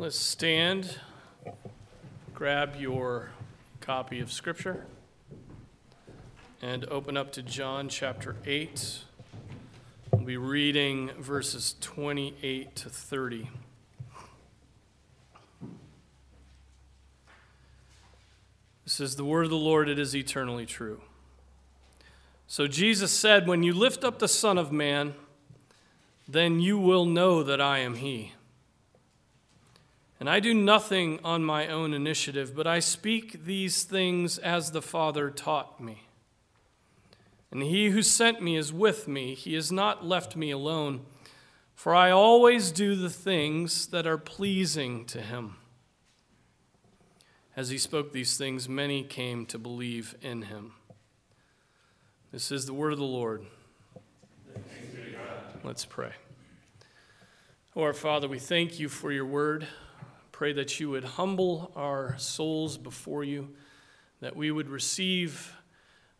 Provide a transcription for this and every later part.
Let's stand, grab your copy of Scripture, and open up to John chapter 8. We'll be reading verses 28 to 30. This is the word of the Lord, it is eternally true. So Jesus said, When you lift up the Son of Man, then you will know that I am He. And I do nothing on my own initiative, but I speak these things as the Father taught me. And he who sent me is with me. He has not left me alone, for I always do the things that are pleasing to him. As he spoke these things, many came to believe in him. This is the word of the Lord. Let's pray. Oh, our Father, we thank you for your word. Pray that you would humble our souls before you, that we would receive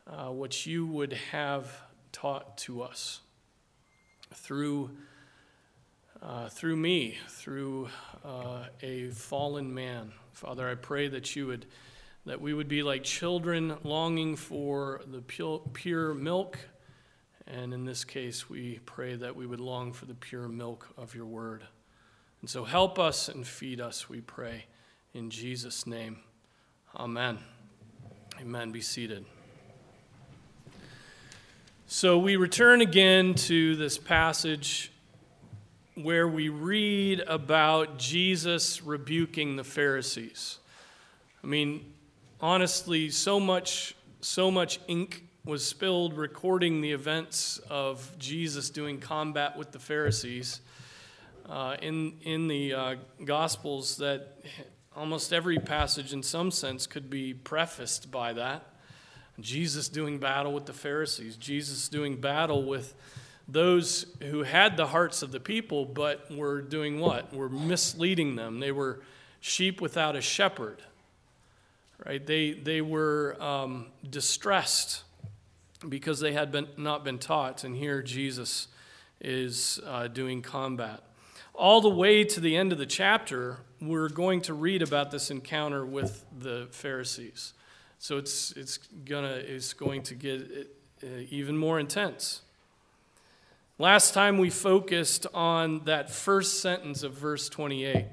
uh, what you would have taught to us through, uh, through me, through uh, a fallen man. Father, I pray that you would that we would be like children longing for the pure, pure milk. And in this case, we pray that we would long for the pure milk of your word. And so help us and feed us, we pray. In Jesus' name, amen. Amen. Be seated. So we return again to this passage where we read about Jesus rebuking the Pharisees. I mean, honestly, so much, so much ink was spilled recording the events of Jesus doing combat with the Pharisees uh, in, in the uh, Gospels that almost every passage, in some sense, could be prefaced by that. Jesus doing battle with the Pharisees, Jesus doing battle with those who had the hearts of the people, but were doing what? Were misleading them. They were sheep without a shepherd, right? They, they were um, distressed because they had been, not been taught, and here Jesus is uh, doing combat all the way to the end of the chapter, we're going to read about this encounter with the Pharisees. So it's, it's, gonna, it's going to get uh, even more intense. Last time we focused on that first sentence of verse 28.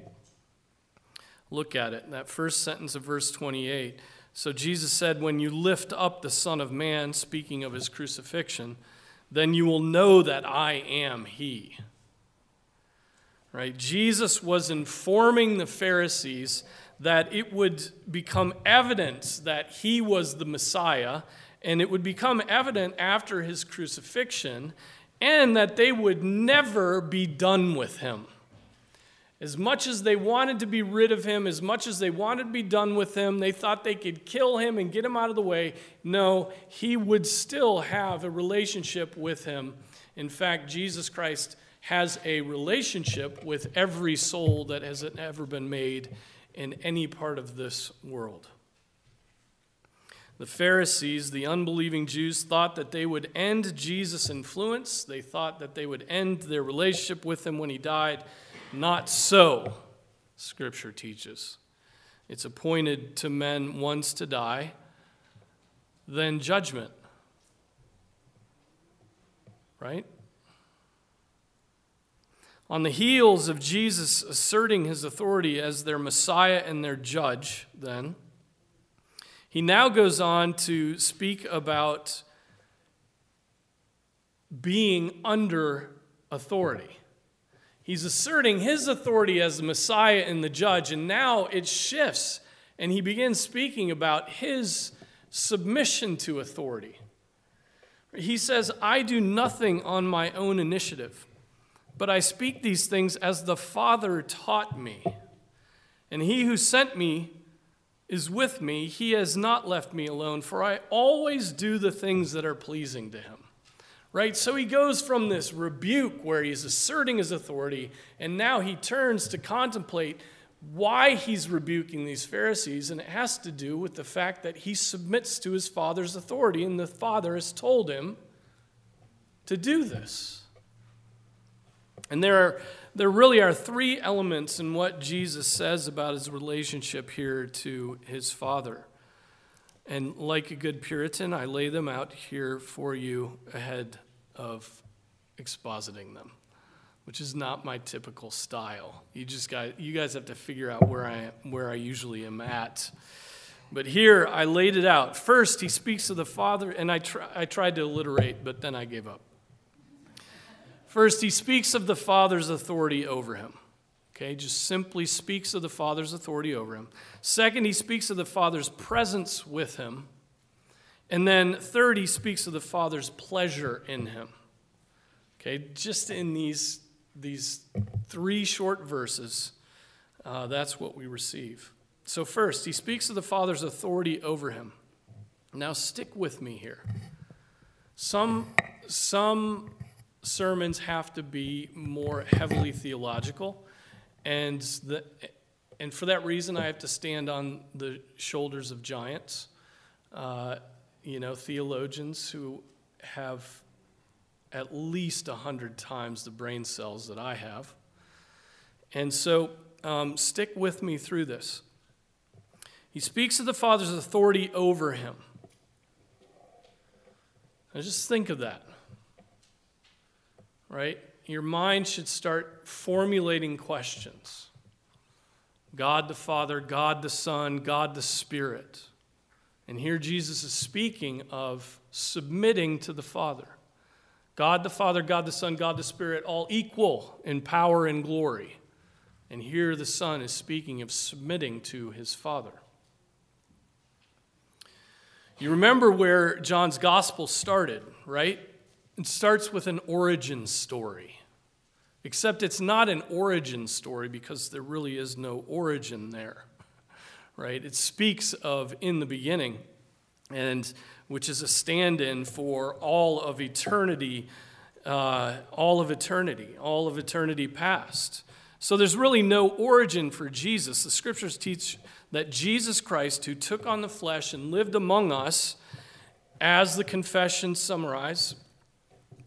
Look at it, that first sentence of verse 28. So Jesus said, When you lift up the Son of Man, speaking of his crucifixion, then you will know that I am he. Right? Jesus was informing the Pharisees that it would become evident that he was the Messiah, and it would become evident after his crucifixion, and that they would never be done with him. As much as they wanted to be rid of him, as much as they wanted to be done with him, they thought they could kill him and get him out of the way. No, he would still have a relationship with him. In fact, Jesus Christ has a relationship with every soul that has ever been made in any part of this world. The Pharisees, the unbelieving Jews, thought that they would end Jesus' influence. They thought that they would end their relationship with him when he died. Not so, Scripture teaches. It's appointed to men once to die, then judgment. Right? On the heels of Jesus asserting his authority as their Messiah and their judge, then, he now goes on to speak about being under authority. He's asserting his authority as the Messiah and the judge, and now it shifts, and he begins speaking about his submission to authority. He says, I do nothing on my own initiative. But I speak these things as the Father taught me. And he who sent me is with me. He has not left me alone, for I always do the things that are pleasing to him. Right? So he goes from this rebuke where he's asserting his authority, and now he turns to contemplate why he's rebuking these Pharisees, and it has to do with the fact that he submits to his father's authority, and the father has told him to do this. And there are there really are three elements in what Jesus says about his relationship here to his Father. And like a good Puritan, I lay them out here for you ahead of expositing them, which is not my typical style. You just got you guys have to figure out where I where I usually am at. But here I laid it out. First, he speaks of the Father, and I, try, I tried to alliterate, but then I gave up. First, he speaks of the Father's authority over him. Okay, just simply speaks of the Father's authority over him. Second, he speaks of the Father's presence with him. And then third, he speaks of the Father's pleasure in him. Okay, just in these, these three short verses, uh, that's what we receive. So, first, he speaks of the Father's authority over him. Now, stick with me here. Some, some sermons have to be more heavily theological, and, the, and for that reason, I have to stand on the shoulders of giants, uh, you know, theologians who have at least 100 times the brain cells that I have. And so, um, stick with me through this. He speaks of the Father's authority over him. Now, just think of that right? Your mind should start formulating questions God the Father, God the Son, God the Spirit. And here Jesus is speaking of submitting to the Father. God the Father, God the Son, God the Spirit, all equal in power and glory. And here the Son is speaking of submitting to his Father. You remember where John's Gospel started, right? It starts with an origin story. Except it's not an origin story because there really is no origin there, right? It speaks of in the beginning, and which is a stand in for all of eternity, uh, all of eternity, all of eternity past. So there's really no origin for Jesus. The scriptures teach that Jesus Christ, who took on the flesh and lived among us, as the confessions summarize,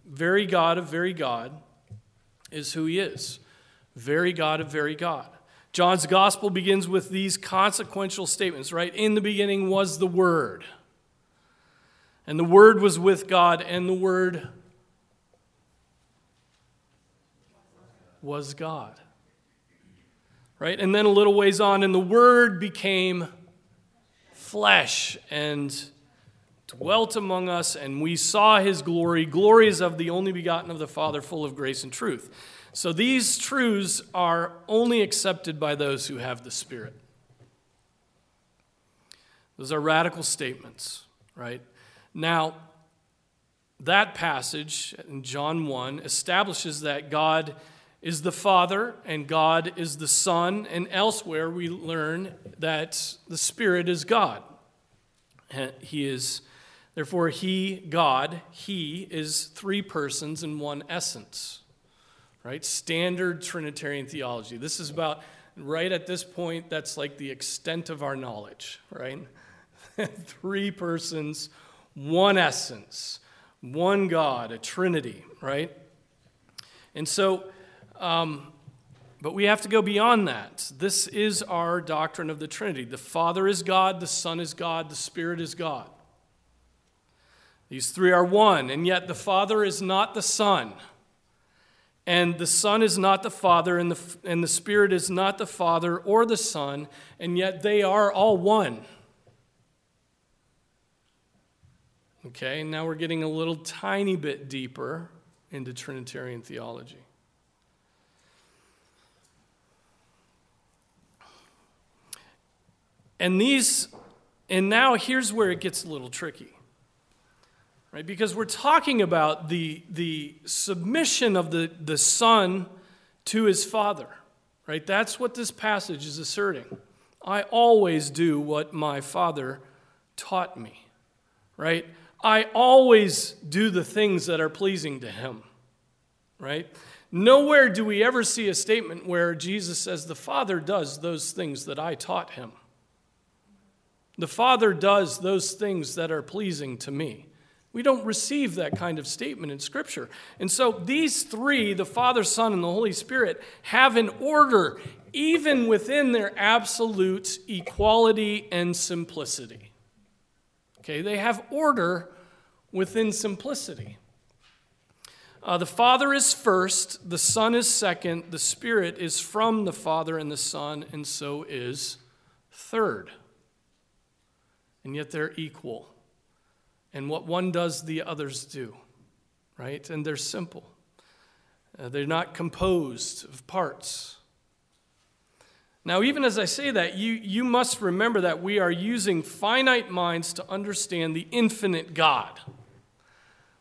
very God of very God is who he is. Very God of very God. John's gospel begins with these consequential statements, right? In the beginning was the Word. And the Word was with God, and the Word was God. Right? And then a little ways on, and the Word became flesh and dwelt among us, and we saw his glory. Glory is of the only begotten of the Father, full of grace and truth. So these truths are only accepted by those who have the Spirit. Those are radical statements, right? Now, that passage in John 1 establishes that God is the Father and God is the Son, and elsewhere we learn that the Spirit is God. He is Therefore, He, God, He is three persons in one essence. Right? Standard Trinitarian theology. This is about, right at this point, that's like the extent of our knowledge, right? three persons, one essence, one God, a Trinity, right? And so, um, but we have to go beyond that. This is our doctrine of the Trinity. The Father is God, the Son is God, the Spirit is God. These three are one, and yet the Father is not the Son. And the Son is not the Father, and the, and the Spirit is not the Father or the Son, and yet they are all one. Okay, now we're getting a little tiny bit deeper into Trinitarian theology. And these, and now here's where it gets a little tricky right? Because we're talking about the, the submission of the, the Son to his Father, right? That's what this passage is asserting. I always do what my Father taught me, right? I always do the things that are pleasing to him, right? Nowhere do we ever see a statement where Jesus says, The Father does those things that I taught him. The Father does those things that are pleasing to me. We don't receive that kind of statement in Scripture. And so these three, the Father, Son, and the Holy Spirit, have an order even within their absolute equality and simplicity. Okay, they have order within simplicity. Uh, the Father is first, the Son is second, the Spirit is from the Father and the Son, and so is third. And yet they're equal. And what one does, the others do, right? And they're simple. Uh, they're not composed of parts. Now, even as I say that, you, you must remember that we are using finite minds to understand the infinite God.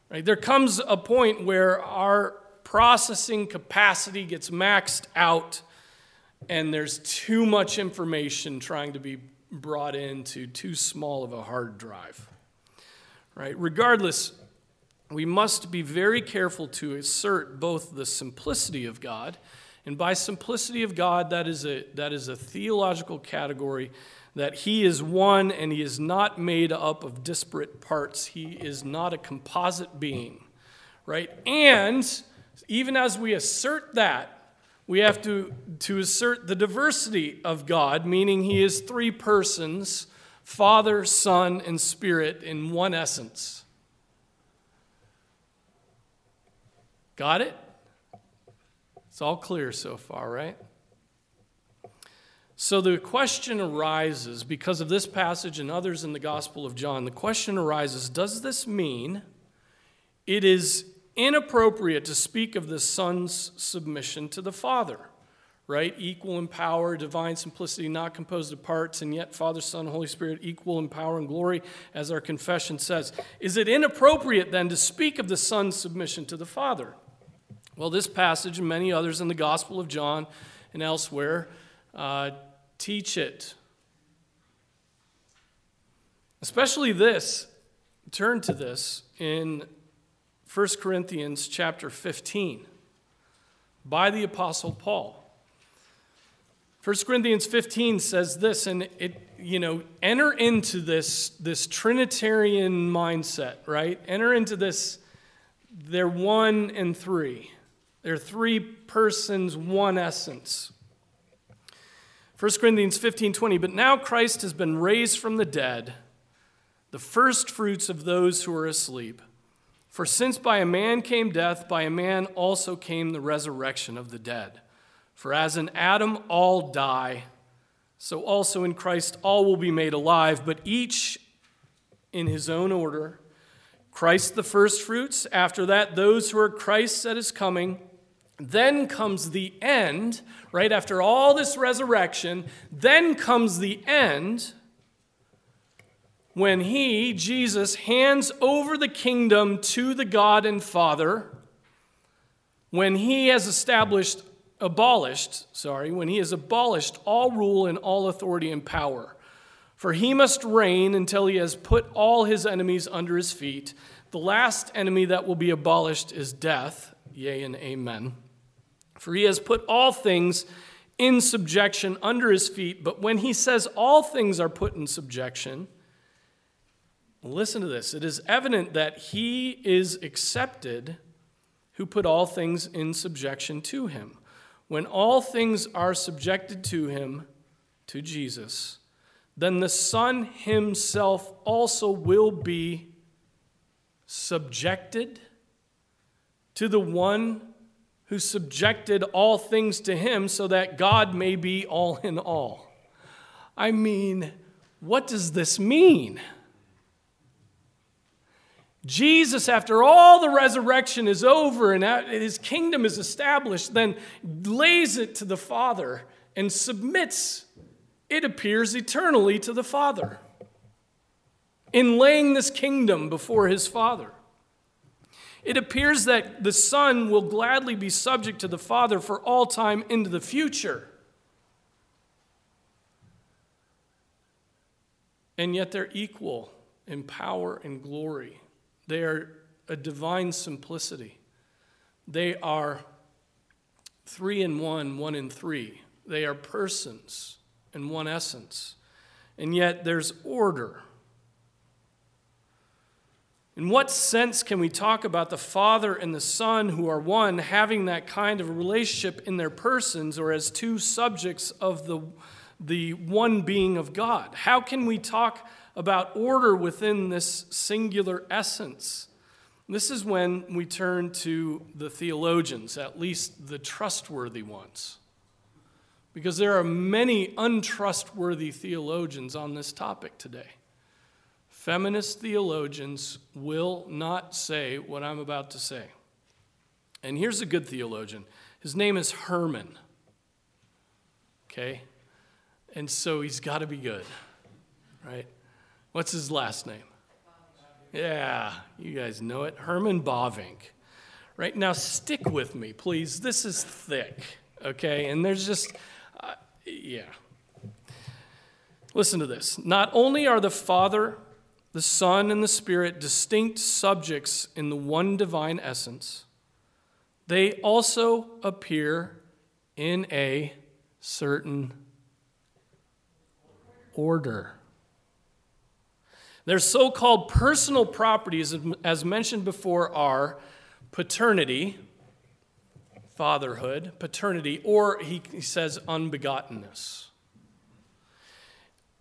Right? There comes a point where our processing capacity gets maxed out, and there's too much information trying to be brought into too small of a hard drive. Right? Regardless, we must be very careful to assert both the simplicity of God, and by simplicity of God, that is a, that is a theological category that He is one and He is not made up of disparate parts. He is not a composite being, right? And even as we assert that, we have to, to assert the diversity of God, meaning He is three persons Father, Son, and Spirit in one essence. Got it? It's all clear so far, right? So the question arises, because of this passage and others in the Gospel of John, the question arises does this mean it is inappropriate to speak of the Son's submission to the Father? Right? Equal in power, divine simplicity, not composed of parts, and yet Father, Son, Holy Spirit, equal in power and glory, as our confession says. Is it inappropriate then to speak of the Son's submission to the Father? Well, this passage and many others in the Gospel of John and elsewhere uh, teach it. Especially this, turn to this in 1 Corinthians chapter 15 by the Apostle Paul. 1 Corinthians 15 says this, and it, you know, enter into this, this Trinitarian mindset, right? Enter into this, they're one and three. They're three persons, one essence. 1 Corinthians 15 20, but now Christ has been raised from the dead, the first fruits of those who are asleep. For since by a man came death, by a man also came the resurrection of the dead. For as in Adam all die, so also in Christ all will be made alive, but each in his own order. Christ the firstfruits, after that, those who are Christ's at his coming. Then comes the end, right after all this resurrection, then comes the end when he, Jesus, hands over the kingdom to the God and Father, when he has established abolished, sorry, when he has abolished all rule and all authority and power. For he must reign until he has put all his enemies under his feet. The last enemy that will be abolished is death. Yea and amen. For he has put all things in subjection under his feet. But when he says all things are put in subjection, listen to this. It is evident that he is accepted who put all things in subjection to him. When all things are subjected to him, to Jesus, then the Son himself also will be subjected to the one who subjected all things to him so that God may be all in all. I mean, what does this mean? Jesus, after all the resurrection is over and his kingdom is established, then lays it to the Father and submits, it appears, eternally to the Father in laying this kingdom before his Father. It appears that the Son will gladly be subject to the Father for all time into the future. And yet they're equal in power and glory. They are a divine simplicity. They are three in one, one in three. They are persons in one essence. And yet there's order. In what sense can we talk about the Father and the Son, who are one, having that kind of relationship in their persons or as two subjects of the, the one being of God? How can we talk about order within this singular essence? This is when we turn to the theologians, at least the trustworthy ones. Because there are many untrustworthy theologians on this topic today. Feminist theologians will not say what I'm about to say. And here's a good theologian. His name is Herman. Okay? And so he's got to be good, right? What's his last name? Yeah, you guys know it. Herman Bavinck. Right now, stick with me, please. This is thick, okay? And there's just, uh, yeah. Listen to this. Not only are the Father the Son and the Spirit distinct subjects in the one divine essence, they also appear in a certain order. Their so called personal properties, as mentioned before, are paternity, fatherhood, paternity, or he, says unbegottenness.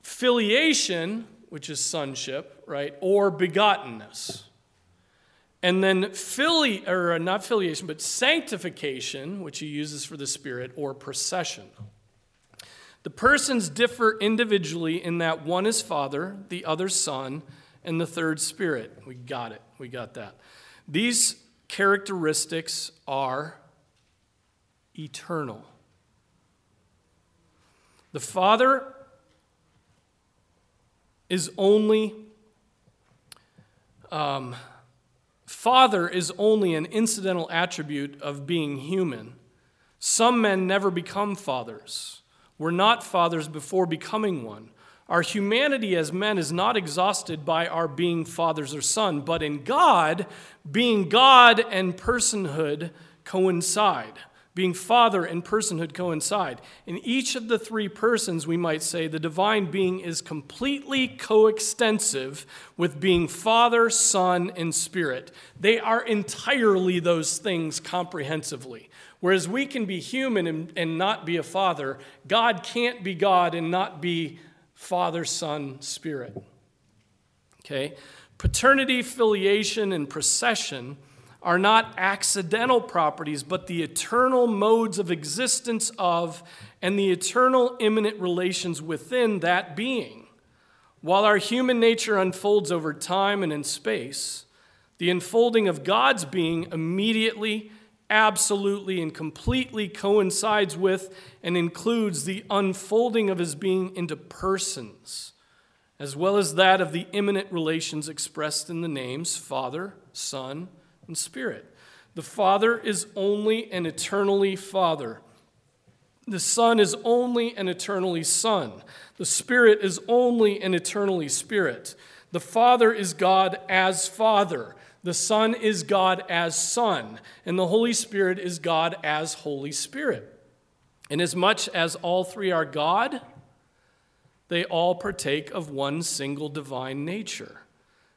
Filiation, which is sonship, right? Or begottenness. And then fili- or uh, not filiation, but sanctification, which he uses for the Spirit, or procession. The persons differ individually in that one is Father, the other Son, and the third Spirit. We got it. We got that. These characteristics are eternal. The Father is only, um, father is only an incidental attribute of being human. Some men never become fathers. We're not fathers before becoming one. Our humanity as men is not exhausted by our being fathers or son, but in God, being God and personhood coincide being Father and personhood coincide. In each of the three persons, we might say, the divine being is completely coextensive with being Father, Son, and Spirit. They are entirely those things comprehensively. Whereas we can be human and, and not be a father, God can't be God and not be Father, Son, Spirit. Okay? Paternity, filiation, and procession are not accidental properties, but the eternal modes of existence of and the eternal immanent relations within that being. While our human nature unfolds over time and in space, the unfolding of God's being immediately, absolutely, and completely coincides with and includes the unfolding of his being into persons, as well as that of the immanent relations expressed in the names Father, Son, and Spirit. The Father is only and eternally Father. The Son is only and eternally Son. The Spirit is only and eternally Spirit. The Father is God as Father. The Son is God as Son. And the Holy Spirit is God as Holy Spirit. Inasmuch as all three are God, they all partake of one single divine nature.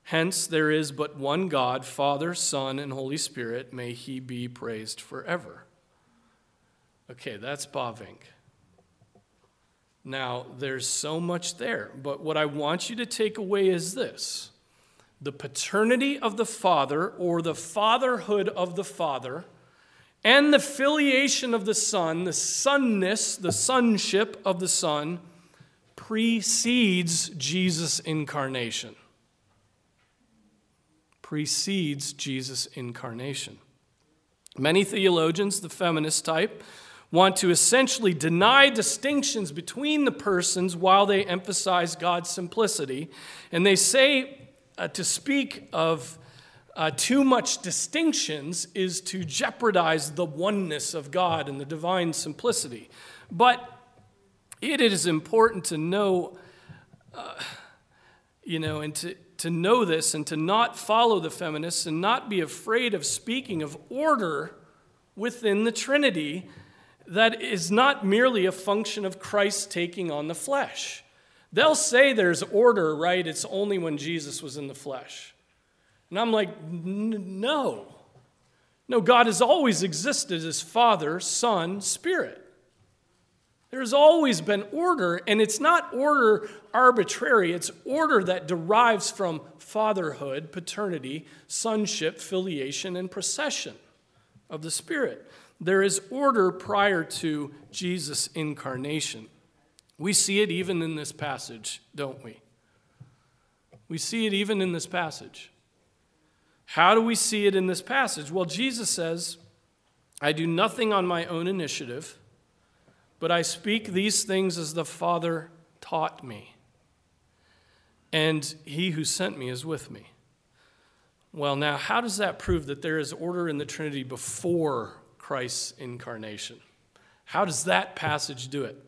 Hence, there is but one God, Father, Son, and Holy Spirit. May he be praised forever. Okay, that's Bavinck. Now, there's so much there, but what I want you to take away is this the paternity of the Father, or the fatherhood of the Father, and the filiation of the Son, the sonness, the sonship of the Son, precedes Jesus' incarnation precedes Jesus' incarnation. Many theologians, the feminist type, want to essentially deny distinctions between the persons while they emphasize God's simplicity. And they say uh, to speak of uh, too much distinctions is to jeopardize the oneness of God and the divine simplicity. But it is important to know, uh, you know, and to, to know this and to not follow the feminists and not be afraid of speaking of order within the Trinity that is not merely a function of Christ taking on the flesh. They'll say there's order, right? It's only when Jesus was in the flesh. And I'm like, no. No, God has always existed as Father, Son, Spirit. There's always been order, and it's not order arbitrary, it's order that derives from fatherhood, paternity, sonship, filiation, and procession of the Spirit. There is order prior to Jesus' incarnation. We see it even in this passage, don't we? We see it even in this passage. How do we see it in this passage? Well, Jesus says, I do nothing on my own initiative, but I speak these things as the Father taught me. And he who sent me is with me. Well, now, how does that prove that there is order in the Trinity before Christ's incarnation? How does that passage do it?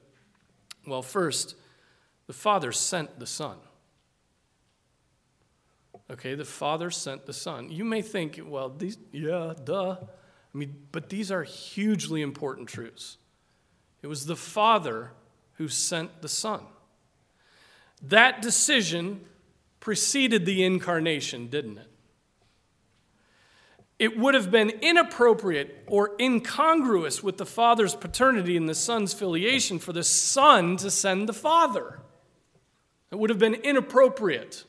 Well, first, the Father sent the Son. Okay, the Father sent the Son. You may think, well, these, yeah, duh. I mean, but these are hugely important truths. It was the Father who sent the Son. That decision preceded the incarnation, didn't it? It would have been inappropriate or incongruous with the Father's paternity and the Son's filiation for the Son to send the Father. It would have been inappropriate.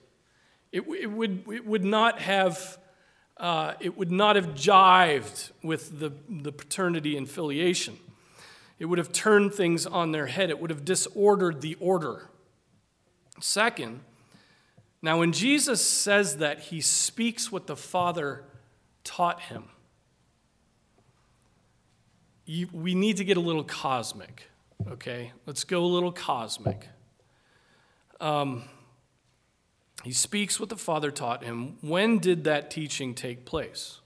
It, it, would, it would not have. Uh, it would not have jived with the, the paternity and filiation. It would have turned things on their head. It would have disordered the order. Second, now when Jesus says that, he speaks what the Father taught him. You, we need to get a little cosmic, okay? Let's go a little cosmic. Um, he speaks what the Father taught him. When did that teaching take place?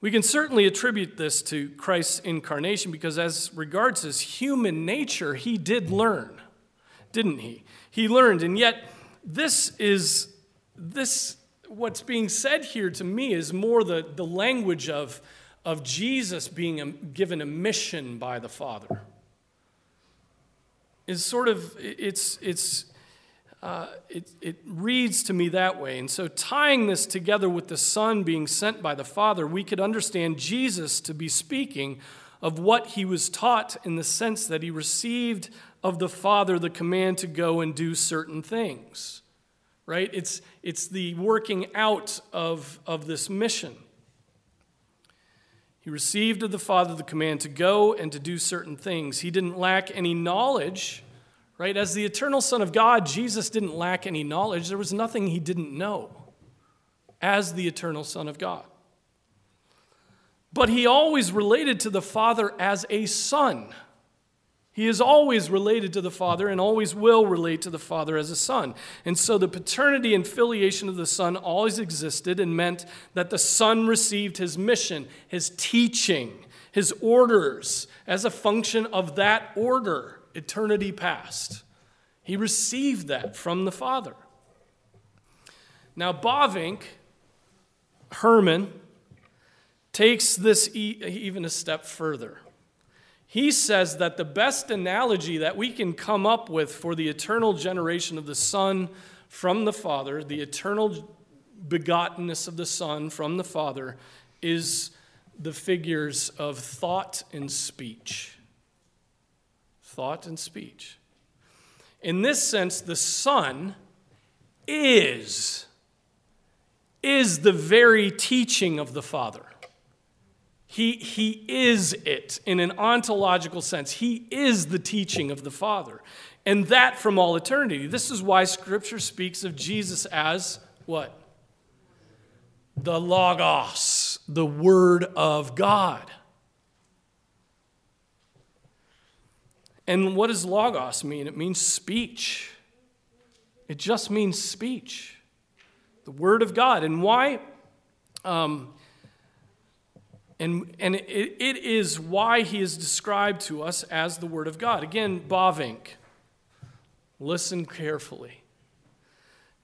We can certainly attribute this to Christ's incarnation because, as regards his human nature, he did learn, didn't he? He learned, and yet, this is this what's being said here to me is more the, the language of, of Jesus being a, given a mission by the Father. Is sort of it's it's uh, it, it reads to me that way. And so, tying this together with the Son being sent by the Father, we could understand Jesus to be speaking of what he was taught in the sense that he received of the Father the command to go and do certain things. Right? It's, it's the working out of, of this mission. He received of the Father the command to go and to do certain things. He didn't lack any knowledge Right? As the eternal Son of God, Jesus didn't lack any knowledge. There was nothing he didn't know as the eternal Son of God. But he always related to the Father as a son. He is always related to the Father and always will relate to the Father as a son. And so the paternity and filiation of the Son always existed and meant that the Son received his mission, his teaching, his orders as a function of that order eternity past. He received that from the Father. Now, Bavinck, Herman, takes this even a step further. He says that the best analogy that we can come up with for the eternal generation of the Son from the Father, the eternal begottenness of the Son from the Father, is the figures of thought and speech thought and speech. In this sense, the Son is, is the very teaching of the Father. He, he is it in an ontological sense. He is the teaching of the Father. And that from all eternity. This is why Scripture speaks of Jesus as what? The Logos, the Word of God. And what does logos mean? It means speech. It just means speech. The Word of God. And why? Um, and and it, it is why he is described to us as the Word of God. Again, Bavinck. Listen carefully.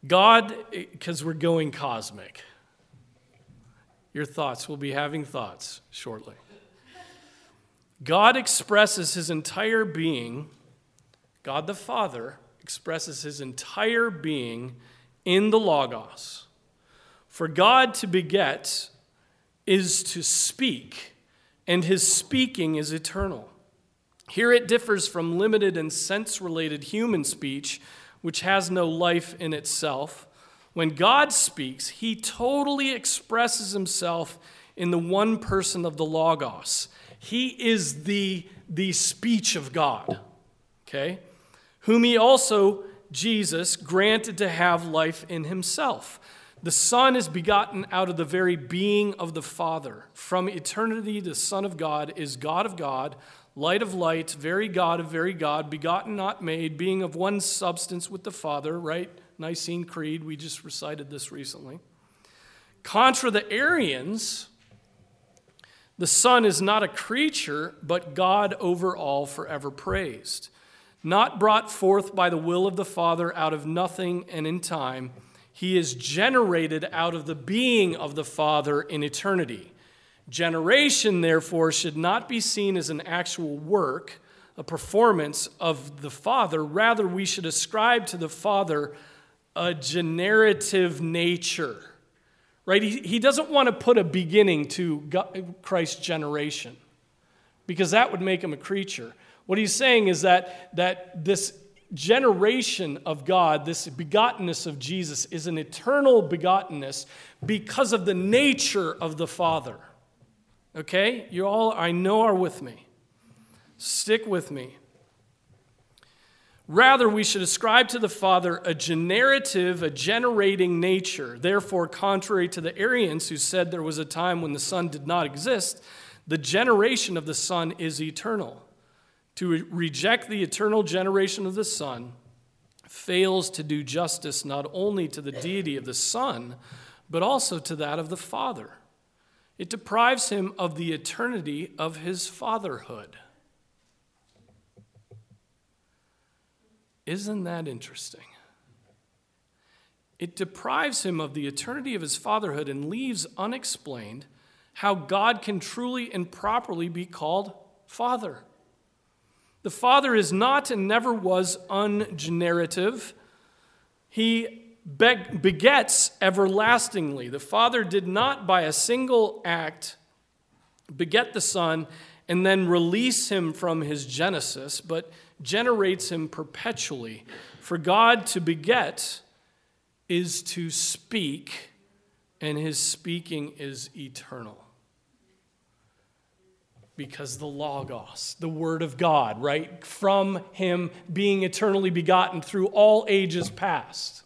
God, eh, because we're going cosmic. Your thoughts, we'll be having thoughts shortly. God expresses his entire being, God the Father expresses his entire being in the Logos. For God to beget is to speak, and his speaking is eternal. Here it differs from limited and sense related human speech, which has no life in itself. When God speaks, he totally expresses himself in the one person of the Logos. He is the, the speech of God, okay? Whom he also, Jesus, granted to have life in himself. The Son is begotten out of the very being of the Father. From eternity, the Son of God is God of God light of light, very God of very God, begotten, not made, being of one substance with the Father, right? Nicene Creed, we just recited this recently. Contra the Arians, the Son is not a creature, but God over all, forever praised. Not brought forth by the will of the Father out of nothing and in time, he is generated out of the being of the Father in eternity. Generation, therefore, should not be seen as an actual work, a performance of the Father. Rather, we should ascribe to the Father a generative nature. Right? He, he doesn't want to put a beginning to God, Christ's generation because that would make him a creature. What he's saying is that, that this generation of God, this begottenness of Jesus, is an eternal begottenness because of the nature of the Father. Okay? You all, I know, are with me. Stick with me. Rather, we should ascribe to the Father a generative, a generating nature. Therefore, contrary to the Arians who said there was a time when the Son did not exist, the generation of the Son is eternal. To reject the eternal generation of the Son fails to do justice not only to the deity of the Son, but also to that of the Father. It deprives him of the eternity of his fatherhood. Isn't that interesting? It deprives him of the eternity of his fatherhood and leaves unexplained how God can truly and properly be called Father. The Father is not and never was ungenerative. He begets everlastingly. The Father did not, by a single act, beget the Son and then release him from his genesis, but generates him perpetually. For God to beget is to speak, and his speaking is eternal. Because the Logos, the Word of God, right? From him being eternally begotten through all ages past.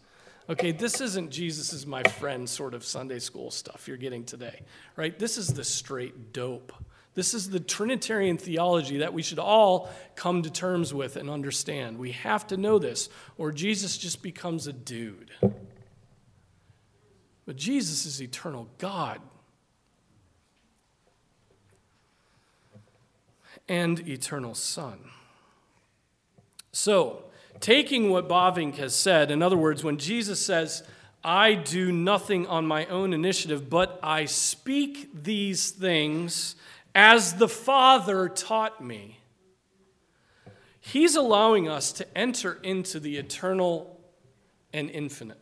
Okay, this isn't Jesus is my friend sort of Sunday school stuff you're getting today, right? This is the straight dope. This is the Trinitarian theology that we should all come to terms with and understand. We have to know this, or Jesus just becomes a dude. But Jesus is eternal God. And eternal Son. So, taking what Bavinck has said, in other words, when Jesus says, I do nothing on my own initiative, but I speak these things as the Father taught me. He's allowing us to enter into the eternal and infinite.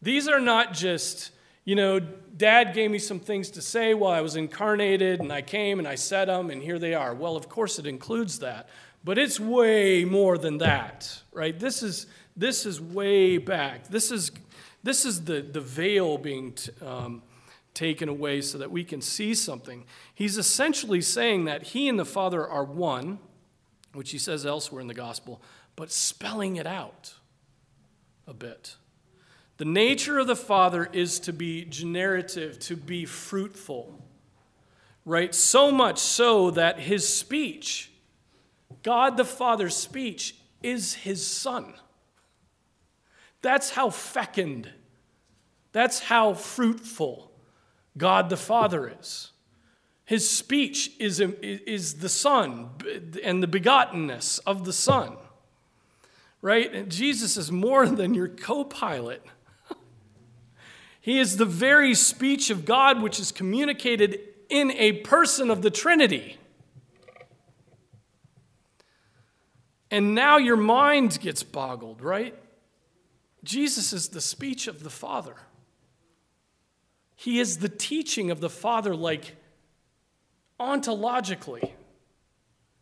These are not just, you know, dad gave me some things to say while I was incarnated, and I came and I said them, and here they are. Well, of course, it includes that. But it's way more than that, right? This is, this is way back. This is, this is the, the veil being t- um, taken away so that we can see something. He's essentially saying that he and the Father are one, which he says elsewhere in the gospel, but spelling it out a bit. The nature of the Father is to be generative, to be fruitful, right? So much so that his speech, God the Father's speech is his son. That's how fecund, that's how fruitful God the Father is. His speech is, is the Son and the begottenness of the Son. Right? And Jesus is more than your co pilot. He is the very speech of God which is communicated in a person of the Trinity. And now your mind gets boggled, right? Jesus is the speech of the Father. He is the teaching of the Father, like ontologically.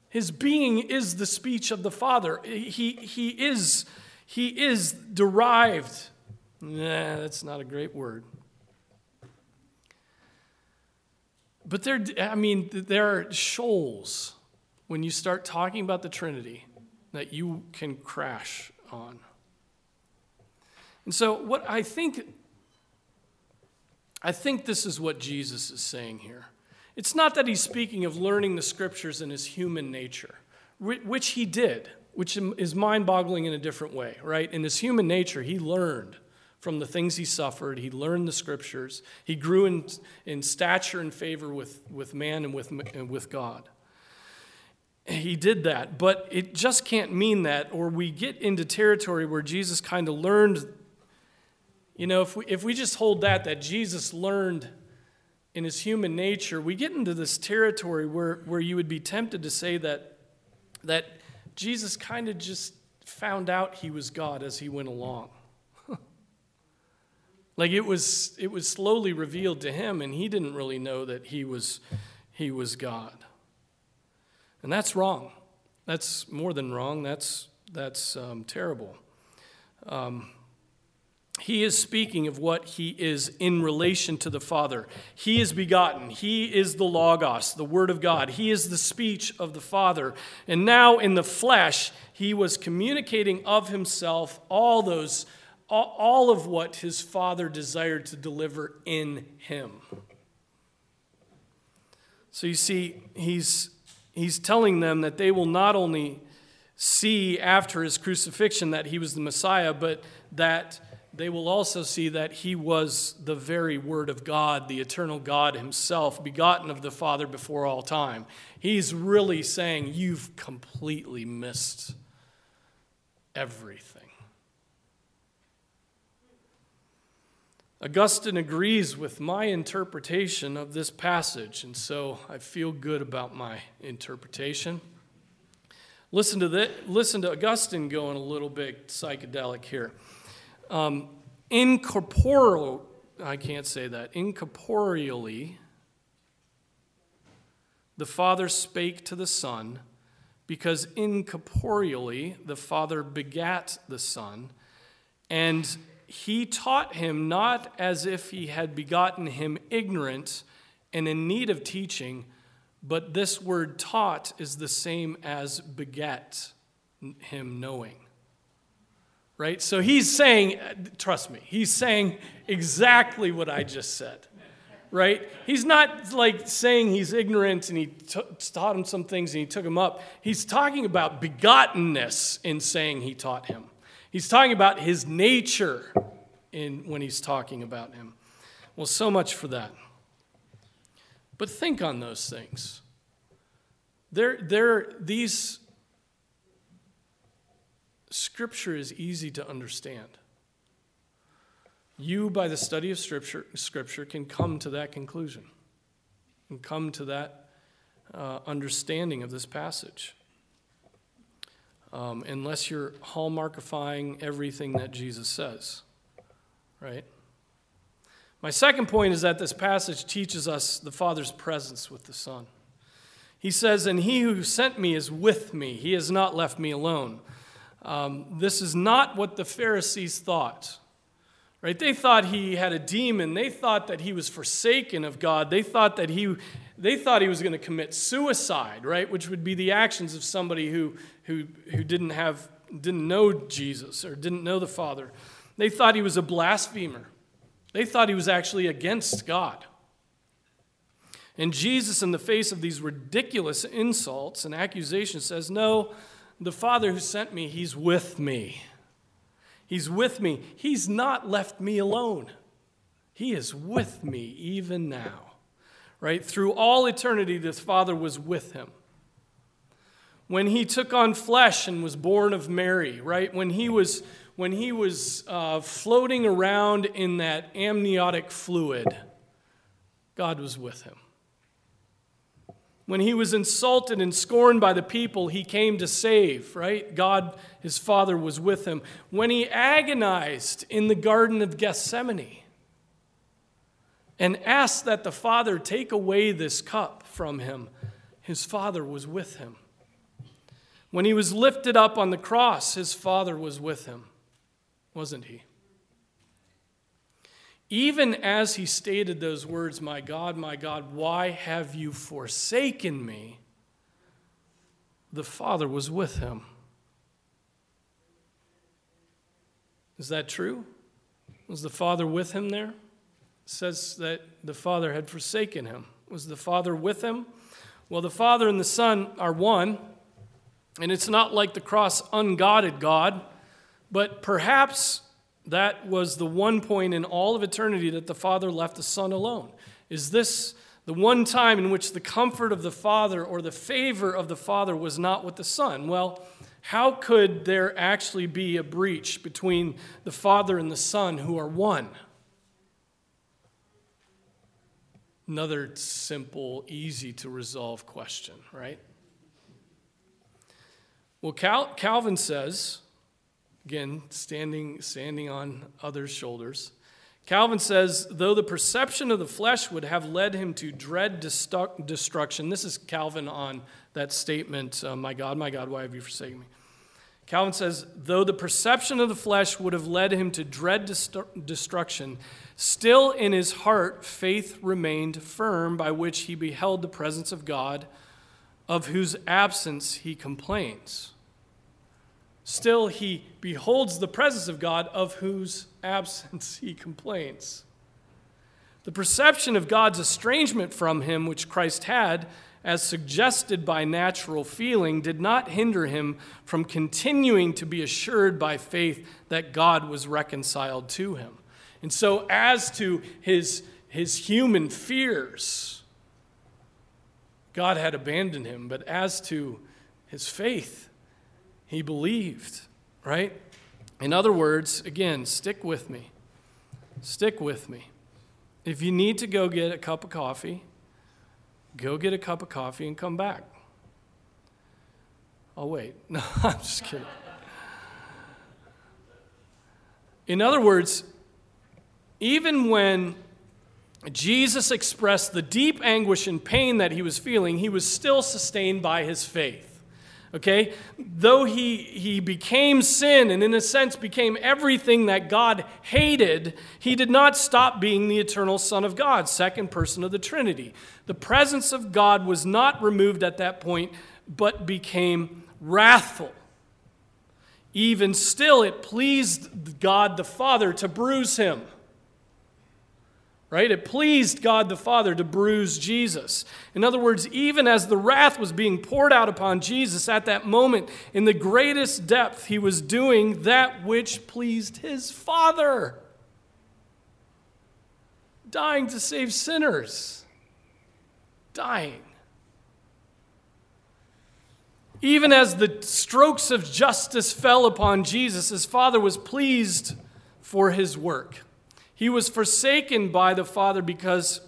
His being is the speech of the Father. He, he, is, he is derived. Nah, that's not a great word. But there, I mean, there are shoals when you start talking about the Trinity that you can crash on. And so, what I think, I think this is what Jesus is saying here. It's not that he's speaking of learning the scriptures in his human nature, which he did, which is mind boggling in a different way, right? In his human nature, he learned from the things he suffered. He learned the scriptures. He grew in, in stature and favor with, with man and with, and with God. He did that, but it just can't mean that, or we get into territory where Jesus kind of learned. You know, if we, if we just hold that, that Jesus learned in his human nature, we get into this territory where, where you would be tempted to say that, that Jesus kind of just found out he was God as he went along. Like it was, it was slowly revealed to him, and he didn't really know that he was, he was God. And that's wrong. That's more than wrong. That's, that's um, terrible. Um, he is speaking of what he is in relation to the Father. He is begotten. He is the Logos, the Word of God. He is the speech of the Father. And now in the flesh, he was communicating of himself all those all of what his father desired to deliver in him. So you see, he's, he's telling them that they will not only see after his crucifixion that he was the Messiah, but that they will also see that he was the very Word of God, the eternal God himself, begotten of the Father before all time. He's really saying, You've completely missed everything. Augustine agrees with my interpretation of this passage, and so I feel good about my interpretation. Listen to, the, listen to Augustine going a little bit psychedelic here. Um, incorporeal, I can't say that, incorporeally, the Father spake to the Son, because incorporeally the Father begat the Son, and he taught him not as if he had begotten him ignorant and in need of teaching, but this word taught is the same as beget, him knowing right? So he's saying, trust me, he's saying exactly what I just said, right? He's not like saying he's ignorant and he t- taught him some things and he took him up. He's talking about begottenness in saying he taught him. He's talking about his nature in when he's talking about him. Well, so much for that. But think on those things. There, there, these Scripture is easy to understand. You, by the study of Scripture, scripture can come to that conclusion and come to that uh, understanding of this passage. Um, unless you're hallmarkifying everything that Jesus says, right? My second point is that this passage teaches us the Father's presence with the Son. He says, And he who sent me is with me, he has not left me alone. Um, this is not what the Pharisees thought. Right? They thought he had a demon. They thought that he was forsaken of God. They thought that he, they thought he was going to commit suicide, right? Which would be the actions of somebody who, who, who didn't, have, didn't know Jesus or didn't know the Father. They thought he was a blasphemer. They thought he was actually against God. And Jesus, in the face of these ridiculous insults and accusations, says, No, the Father who sent me, He's with me. He's with me. He's not left me alone. He is with me even now. Right? Through all eternity, this Father was with him. When he took on flesh and was born of Mary, right? When he was, when he was uh, floating around in that amniotic fluid, God was with him. When he was insulted and scorned by the people, he came to save, right? God, his Father, was with him. When he agonized in the Garden of Gethsemane and asked that the Father take away this cup from him, his Father was with him. When he was lifted up on the cross, his Father was with him, wasn't he? Even as he stated those words, My God, my God, why have you forsaken me? The Father was with him. Is that true? Was the Father with him there? It says that the Father had forsaken him. Was the Father with him? Well, the Father and the Son are one, and it's not like the cross ungodded God, but perhaps that was the one point in all of eternity that the Father left the Son alone. Is this the one time in which the comfort of the Father or the favor of the Father was not with the Son? Well, how could there actually be a breach between the Father and the Son who are one? Another simple, easy to resolve question, right? Well, Cal- Calvin says Again, standing, standing on others' shoulders. Calvin says, though the perception of the flesh would have led him to dread destruction, this is Calvin on that statement, uh, My God, my God, why have you forsaken me? Calvin says, though the perception of the flesh would have led him to dread destruction, still in his heart faith remained firm, by which he beheld the presence of God, of whose absence he complains. Still, he beholds the presence of God, of whose absence he complains. The perception of God's estrangement from him, which Christ had, as suggested by natural feeling, did not hinder him from continuing to be assured by faith that God was reconciled to him. And so, as to his, his human fears, God had abandoned him, but as to his faith, he believed, right? In other words, again, stick with me. Stick with me. If you need to go get a cup of coffee, go get a cup of coffee and come back. Oh, wait. No, I'm just kidding. In other words, even when Jesus expressed the deep anguish and pain that he was feeling, he was still sustained by his faith. Okay? Though he, he became sin and, in a sense, became everything that God hated, he did not stop being the eternal Son of God, second person of the Trinity. The presence of God was not removed at that point, but became wrathful. Even still, it pleased God the Father to bruise him right? It pleased God the Father to bruise Jesus. In other words, even as the wrath was being poured out upon Jesus at that moment, in the greatest depth, he was doing that which pleased his Father, dying to save sinners. Dying. Even as the strokes of justice fell upon Jesus, his Father was pleased for his work. He was forsaken by the Father because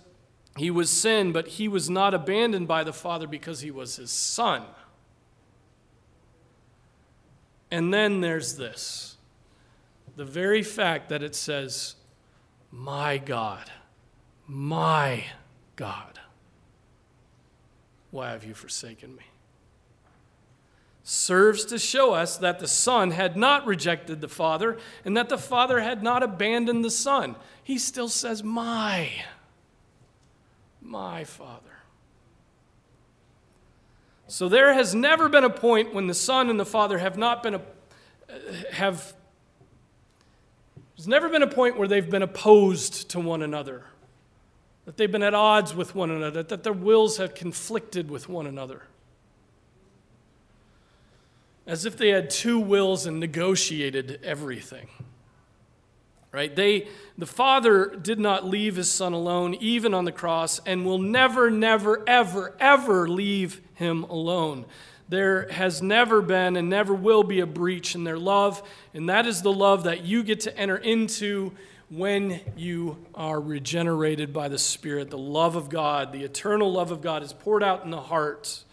he was sin, but he was not abandoned by the Father because he was his son. And then there's this the very fact that it says, My God, my God, why have you forsaken me? Serves to show us that the Son had not rejected the Father and that the Father had not abandoned the Son. He still says, My, my Father. So there has never been a point when the Son and the Father have not been a, have there's never been a point where they've been opposed to one another, that they've been at odds with one another, that their wills have conflicted with one another as if they had two wills and negotiated everything. Right? They the Father did not leave his son alone even on the cross and will never never ever ever leave him alone. There has never been and never will be a breach in their love, and that is the love that you get to enter into when you are regenerated by the Spirit. The love of God, the eternal love of God is poured out in the heart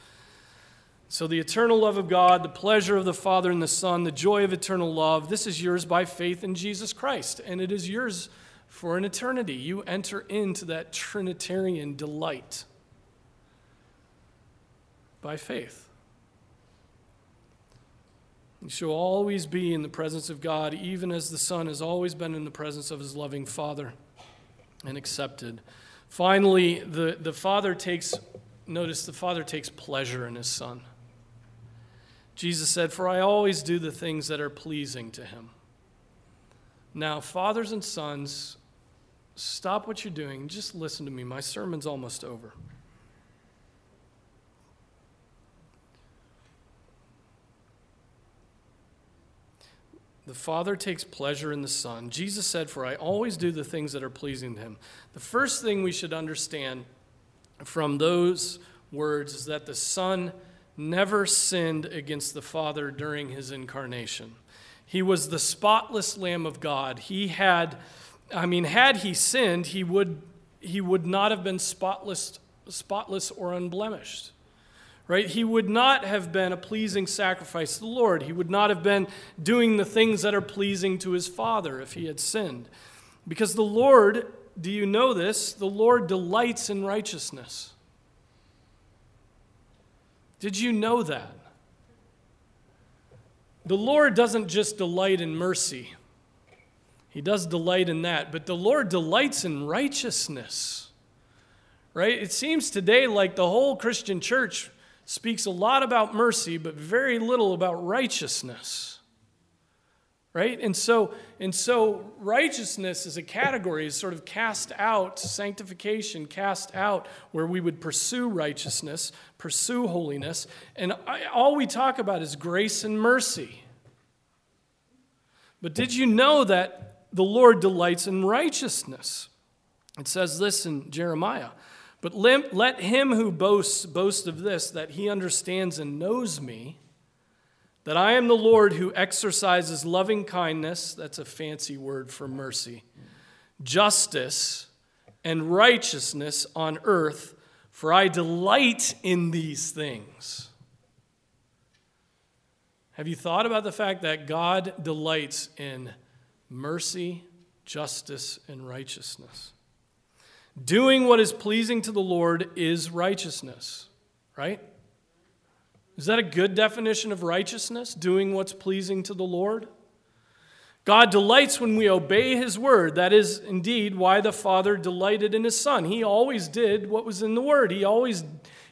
so, the eternal love of God, the pleasure of the Father and the Son, the joy of eternal love, this is yours by faith in Jesus Christ. And it is yours for an eternity. You enter into that Trinitarian delight by faith. You shall always be in the presence of God, even as the Son has always been in the presence of his loving Father and accepted. Finally, the, the Father takes, notice the Father takes pleasure in his Son. Jesus said, For I always do the things that are pleasing to him. Now, fathers and sons, stop what you're doing. Just listen to me. My sermon's almost over. The Father takes pleasure in the Son. Jesus said, For I always do the things that are pleasing to Him. The first thing we should understand from those words is that the Son never sinned against the Father during His incarnation. He was the spotless Lamb of God. He had, I mean, had He sinned, He would, he would not have been spotless, spotless or unblemished right? He would not have been a pleasing sacrifice to the Lord. He would not have been doing the things that are pleasing to his Father if he had sinned. Because the Lord, do you know this? The Lord delights in righteousness. Did you know that? The Lord doesn't just delight in mercy. He does delight in that, but the Lord delights in righteousness. Right? It seems today like the whole Christian church speaks a lot about mercy, but very little about righteousness. Right? And so, and so righteousness as a category is sort of cast out, sanctification cast out, where we would pursue righteousness, pursue holiness. And I, all we talk about is grace and mercy. But did you know that the Lord delights in righteousness? It says this in Jeremiah but let him who boasts boast of this, that he understands and knows me, that I am the Lord who exercises loving kindness, that's a fancy word for mercy, justice, and righteousness on earth, for I delight in these things. Have you thought about the fact that God delights in mercy, justice, and righteousness? Doing what is pleasing to the Lord is righteousness, right? Is that a good definition of righteousness? Doing what's pleasing to the Lord? God delights when we obey His word. That is indeed why the Father delighted in His Son. He always did what was in the word. He always,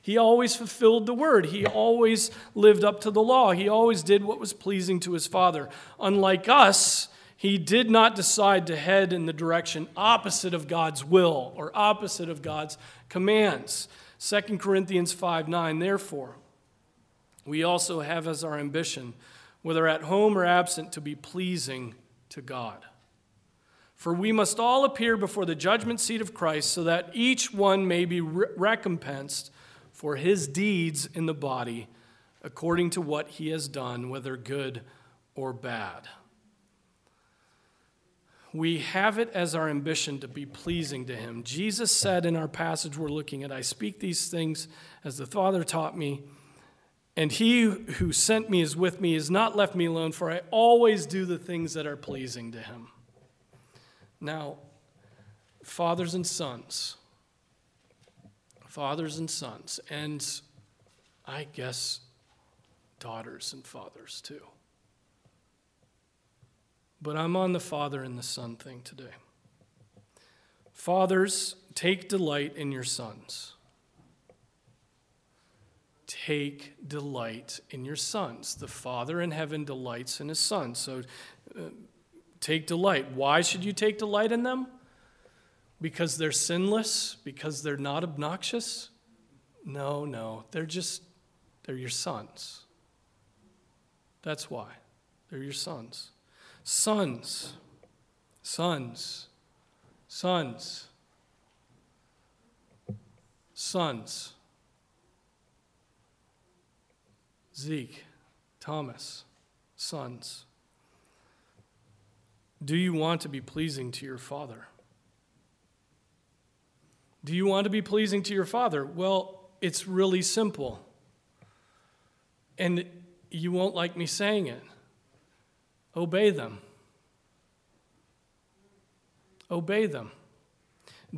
he always fulfilled the word. He always lived up to the law. He always did what was pleasing to His Father. Unlike us, he did not decide to head in the direction opposite of God's will or opposite of God's commands. 2 Corinthians 5 9, therefore, we also have as our ambition, whether at home or absent, to be pleasing to God. For we must all appear before the judgment seat of Christ, so that each one may be re- recompensed for his deeds in the body, according to what he has done, whether good or bad we have it as our ambition to be pleasing to Him. Jesus said in our passage we're looking at, I speak these things as the Father taught me, and He who sent me is with me, has not left me alone, for I always do the things that are pleasing to Him. Now, fathers and sons, fathers and sons, and I guess daughters and fathers too. But I'm on the Father and the Son thing today. Fathers, take delight in your sons. Take delight in your sons. The Father in heaven delights in his sons. So uh, take delight. Why should you take delight in them? Because they're sinless? Because they're not obnoxious? No, no. They're just, they're your sons. That's why. They're your sons. Sons, sons, sons, sons. Zeke, Thomas, sons. Do you want to be pleasing to your father? Do you want to be pleasing to your father? Well, it's really simple. And you won't like me saying it obey them. obey them.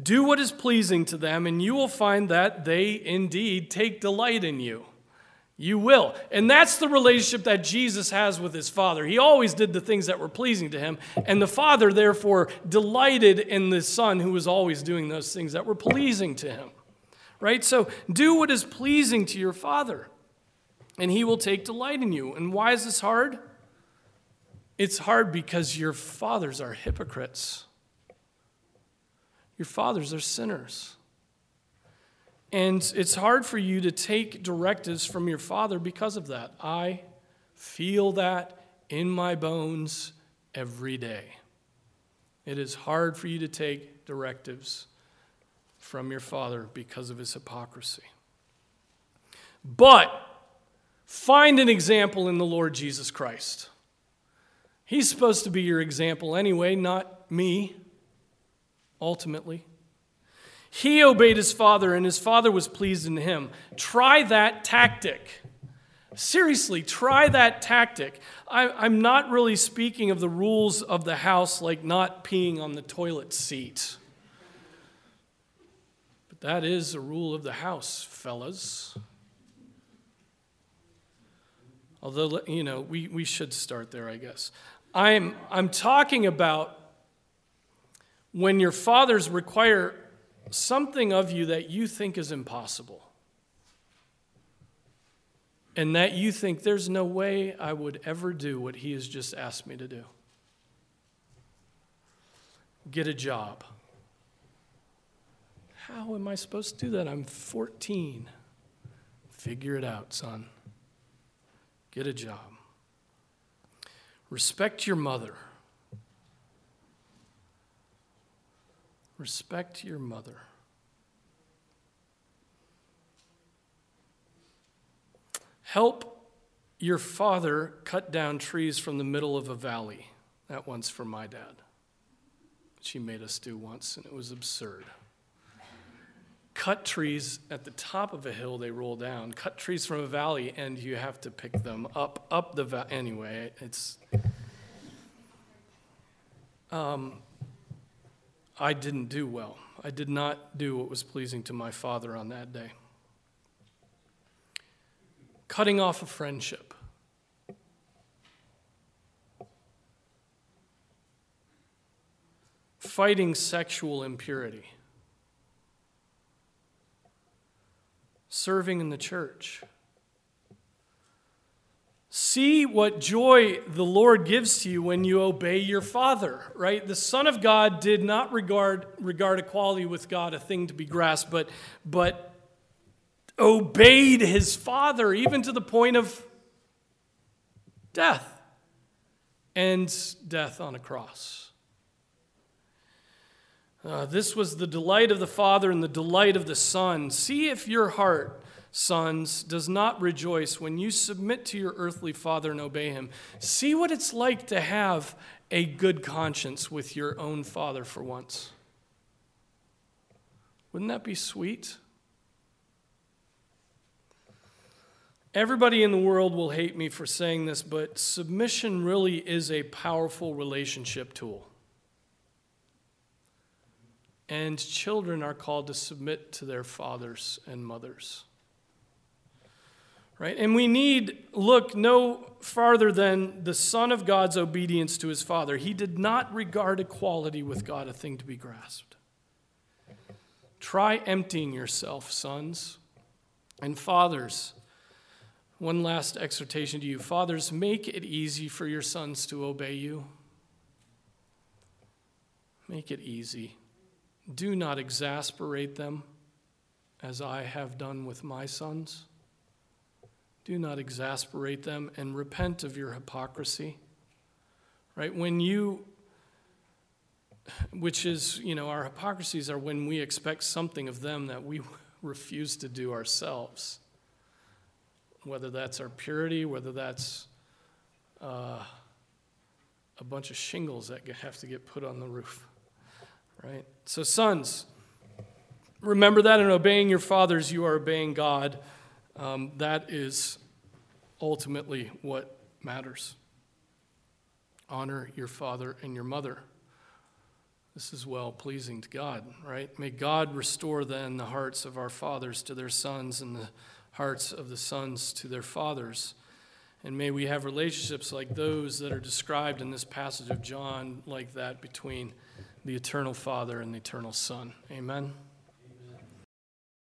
Do what is pleasing to them, and you will find that they indeed take delight in you. You will. And that's the relationship that Jesus has with his Father. He always did the things that were pleasing to him, and the Father, therefore, delighted in the Son who was always doing those things that were pleasing to him. Right? So do what is pleasing to your Father, and he will take delight in you. And why is this hard? It's hard because your fathers are hypocrites. Your fathers are sinners. And it's hard for you to take directives from your father because of that. I feel that in my bones every day. It is hard for you to take directives from your father because of his hypocrisy. But find an example in the Lord Jesus Christ. He's supposed to be your example anyway, not me ultimately. He obeyed his father, and his father was pleased in him. Try that tactic. Seriously, try that tactic. I, am not really speaking of the rules of the house, like not peeing on the toilet seat. But that is a rule of the house, fellas. Although, you know, we, we should start there, I guess. I'm, I'm talking about when your fathers require something of you that you think is impossible. And that you think there's no way I would ever do what he has just asked me to do. Get a job. How am I supposed to do that? I'm 14. Figure it out, son. Get a job. Respect your mother. Respect your mother. Help your father cut down trees from the middle of a valley. That one's for my dad. She made us do once, and it was absurd. Cut trees at the top of a hill, they roll down. Cut trees from a valley, and you have to pick them up up the valley. Anyway, it's. Um, I didn't do well. I did not do what was pleasing to my father on that day. Cutting off a friendship. Fighting sexual impurity. Serving in the church. See what joy the Lord gives to you when you obey your Father, right? The Son of God did not regard, regard equality with God a thing to be grasped, but, but obeyed his Father even to the point of death and death on a cross. Uh, this was the delight of the Father and the delight of the Son. See if your heart sons, does not rejoice when you submit to your earthly father and obey him. See what it's like to have a good conscience with your own father for once. Wouldn't that be sweet? Everybody in the world will hate me for saying this, but submission really is a powerful relationship tool. And children are called to submit to their fathers and mothers. Right? And we need look no farther than the Son of God's obedience to his Father. He did not regard equality with God a thing to be grasped. Try emptying yourself, sons and fathers. One last exhortation to you. Fathers, make it easy for your sons to obey you. Make it easy. Do not exasperate them as I have done with my sons. Do not exasperate them and repent of your hypocrisy. Right? When you, which is, you know, our hypocrisies are when we expect something of them that we refuse to do ourselves. Whether that's our purity, whether that's uh, a bunch of shingles that have to get put on the roof. Right? So, sons, remember that in obeying your fathers, you are obeying God. Um, that is ultimately what matters. Honor your father and your mother. this is well pleasing to God, right? May God restore then the hearts of our fathers to their sons and the hearts of the sons to their fathers. And may we have relationships like those that are described in this passage of John, like that between the eternal Father and the eternal Son. Amen.